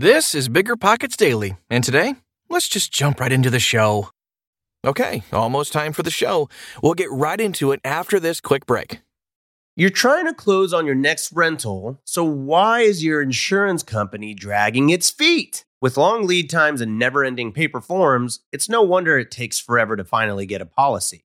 This is Bigger Pockets Daily, and today, let's just jump right into the show. Okay, almost time for the show. We'll get right into it after this quick break. You're trying to close on your next rental, so why is your insurance company dragging its feet? With long lead times and never ending paper forms, it's no wonder it takes forever to finally get a policy.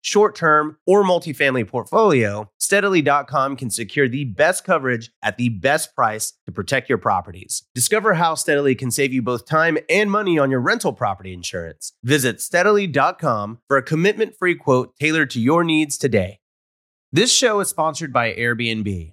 short term, or multifamily portfolio, steadily.com can secure the best coverage at the best price to protect your properties. Discover how Steadily can save you both time and money on your rental property insurance. Visit steadily.com for a commitment free quote tailored to your needs today. This show is sponsored by Airbnb.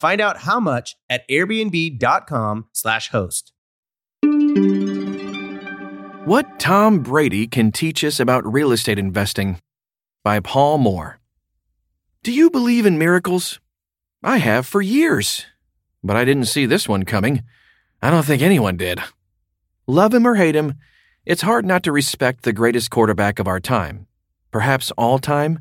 Find out how much at airbnb.com/slash host. What Tom Brady Can Teach Us About Real Estate Investing by Paul Moore. Do you believe in miracles? I have for years, but I didn't see this one coming. I don't think anyone did. Love him or hate him, it's hard not to respect the greatest quarterback of our time, perhaps all time.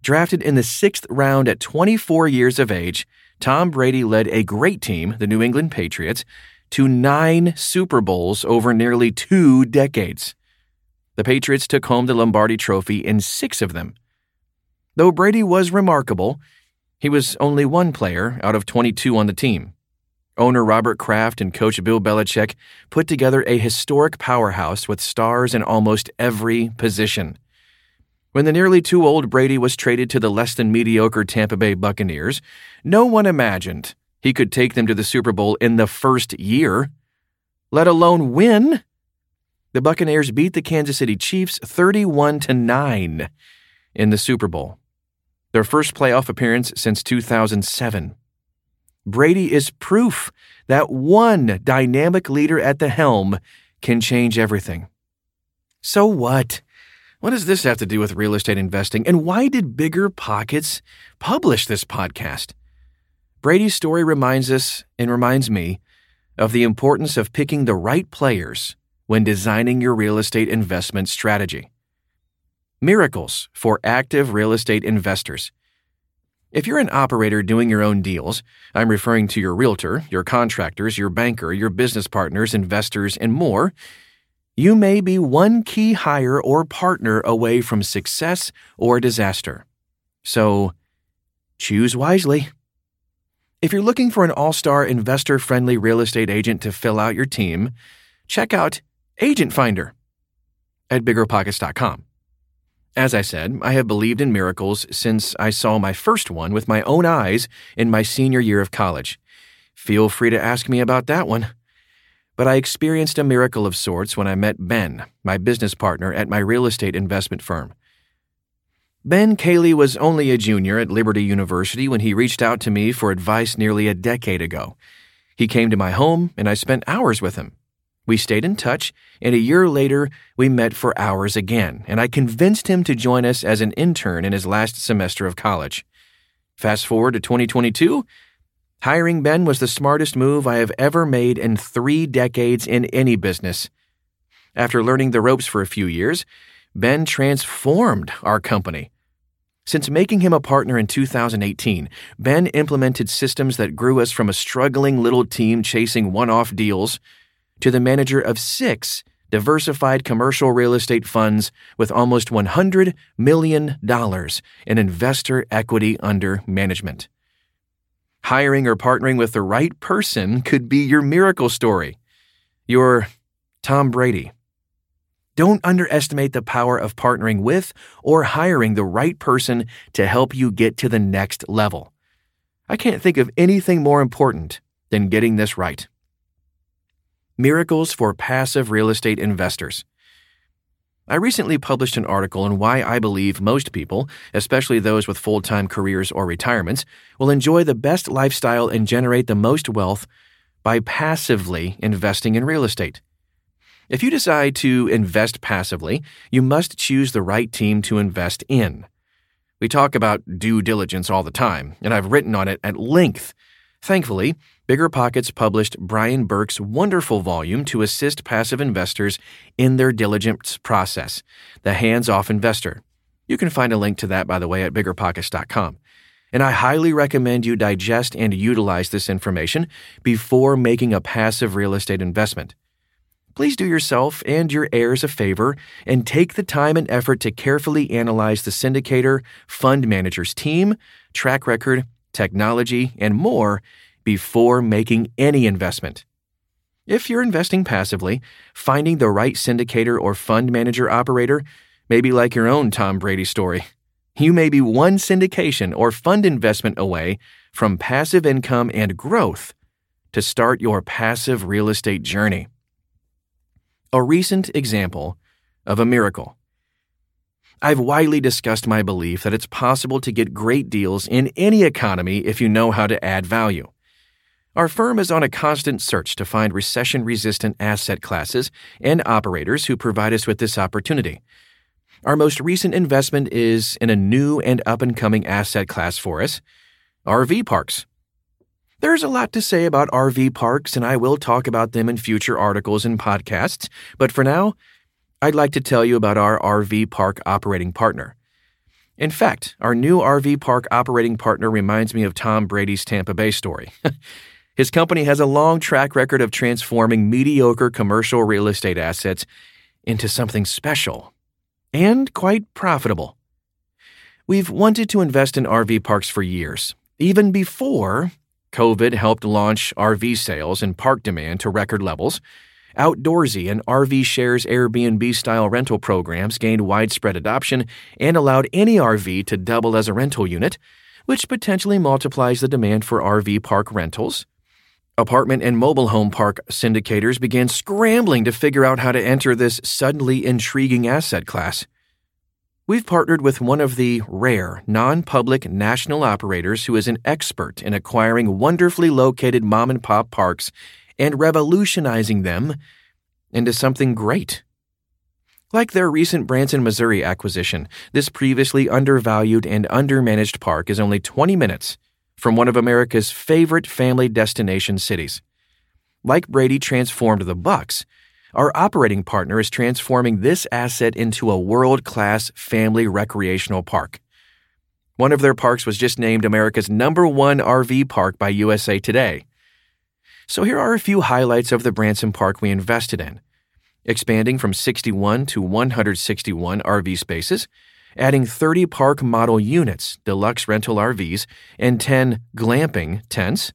Drafted in the sixth round at 24 years of age, Tom Brady led a great team, the New England Patriots, to nine Super Bowls over nearly two decades. The Patriots took home the Lombardi Trophy in six of them. Though Brady was remarkable, he was only one player out of 22 on the team. Owner Robert Kraft and coach Bill Belichick put together a historic powerhouse with stars in almost every position. When the nearly too old Brady was traded to the less than mediocre Tampa Bay Buccaneers, no one imagined he could take them to the Super Bowl in the first year, let alone win. The Buccaneers beat the Kansas City Chiefs 31 to 9 in the Super Bowl, their first playoff appearance since 2007. Brady is proof that one dynamic leader at the helm can change everything. So what? What does this have to do with real estate investing? And why did Bigger Pockets publish this podcast? Brady's story reminds us and reminds me of the importance of picking the right players when designing your real estate investment strategy. Miracles for active real estate investors. If you're an operator doing your own deals, I'm referring to your realtor, your contractors, your banker, your business partners, investors, and more, you may be one key hire or partner away from success or disaster. So, choose wisely. If you're looking for an all star investor friendly real estate agent to fill out your team, check out Agent Finder at biggerpockets.com. As I said, I have believed in miracles since I saw my first one with my own eyes in my senior year of college. Feel free to ask me about that one. But I experienced a miracle of sorts when I met Ben, my business partner at my real estate investment firm. Ben Cayley was only a junior at Liberty University when he reached out to me for advice nearly a decade ago. He came to my home, and I spent hours with him. We stayed in touch, and a year later, we met for hours again, and I convinced him to join us as an intern in his last semester of college. Fast forward to 2022, hiring Ben was the smartest move I have ever made in three decades in any business. After learning the ropes for a few years, Ben transformed our company. Since making him a partner in 2018, Ben implemented systems that grew us from a struggling little team chasing one off deals to the manager of six diversified commercial real estate funds with almost $100 million in investor equity under management. Hiring or partnering with the right person could be your miracle story. Your Tom Brady. Don't underestimate the power of partnering with or hiring the right person to help you get to the next level. I can't think of anything more important than getting this right. Miracles for Passive Real Estate Investors. I recently published an article on why I believe most people, especially those with full time careers or retirements, will enjoy the best lifestyle and generate the most wealth by passively investing in real estate. If you decide to invest passively, you must choose the right team to invest in. We talk about due diligence all the time, and I've written on it at length. Thankfully, Bigger Pockets published Brian Burke's wonderful volume to assist passive investors in their diligence process, The Hands Off Investor. You can find a link to that, by the way, at biggerpockets.com. And I highly recommend you digest and utilize this information before making a passive real estate investment please do yourself and your heirs a favor and take the time and effort to carefully analyze the syndicator, fund manager's team, track record, technology, and more before making any investment. If you're investing passively, finding the right syndicator or fund manager operator may be like your own Tom Brady story. You may be one syndication or fund investment away from passive income and growth to start your passive real estate journey a recent example of a miracle. I've widely discussed my belief that it's possible to get great deals in any economy if you know how to add value. Our firm is on a constant search to find recession resistant asset classes and operators who provide us with this opportunity. Our most recent investment is in a new and up and coming asset class for us RV parks. There's a lot to say about RV parks, and I will talk about them in future articles and podcasts, but for now, I'd like to tell you about our RV park operating partner. In fact, our new RV park operating partner reminds me of Tom Brady's Tampa Bay story. His company has a long track record of transforming mediocre commercial real estate assets into something special and quite profitable. We've wanted to invest in RV parks for years, even before COVID helped launch RV sales and park demand to record levels. Outdoorsy and RV Shares Airbnb style rental programs gained widespread adoption and allowed any RV to double as a rental unit, which potentially multiplies the demand for RV park rentals. Apartment and mobile home park syndicators began scrambling to figure out how to enter this suddenly intriguing asset class. We've partnered with one of the rare, non public national operators who is an expert in acquiring wonderfully located mom and pop parks and revolutionizing them into something great. Like their recent Branson, Missouri acquisition, this previously undervalued and undermanaged park is only 20 minutes from one of America's favorite family destination cities. Like Brady transformed the Bucks, our operating partner is transforming this asset into a world class family recreational park. One of their parks was just named America's number one RV park by USA Today. So here are a few highlights of the Branson Park we invested in. Expanding from 61 to 161 RV spaces, adding 30 park model units, deluxe rental RVs, and 10 glamping tents,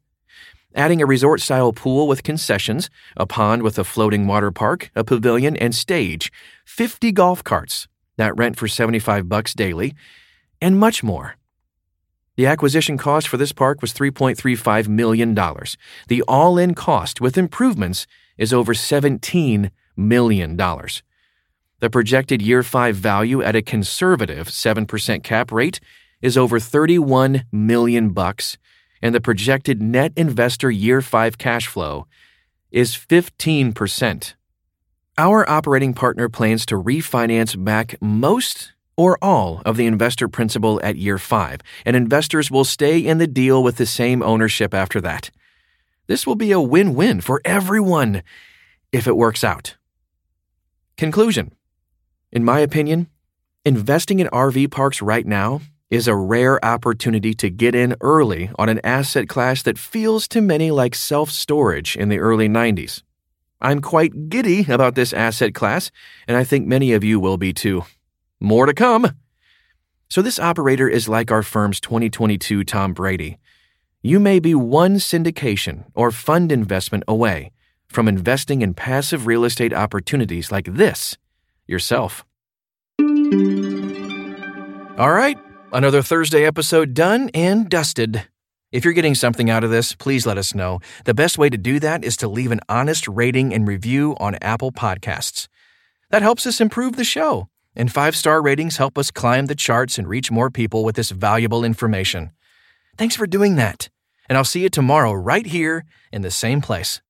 adding a resort style pool with concessions, a pond with a floating water park, a pavilion, and stage, 50 golf carts that rent for 75 bucks daily, and much more. The acquisition cost for this park was $3.35 million. The all in cost with improvements is over $17 million. The projected year 5 value at a conservative 7% cap rate is over 31 million bucks and the projected net investor year 5 cash flow is 15%. Our operating partner plans to refinance back most or all of the investor principal at year 5, and investors will stay in the deal with the same ownership after that. This will be a win win for everyone if it works out. Conclusion In my opinion, investing in RV parks right now is a rare opportunity to get in early on an asset class that feels to many like self storage in the early 90s. I'm quite giddy about this asset class, and I think many of you will be too. More to come. So, this operator is like our firm's 2022 Tom Brady. You may be one syndication or fund investment away from investing in passive real estate opportunities like this yourself. All right, another Thursday episode done and dusted. If you're getting something out of this, please let us know. The best way to do that is to leave an honest rating and review on Apple Podcasts. That helps us improve the show, and five star ratings help us climb the charts and reach more people with this valuable information. Thanks for doing that, and I'll see you tomorrow right here in the same place.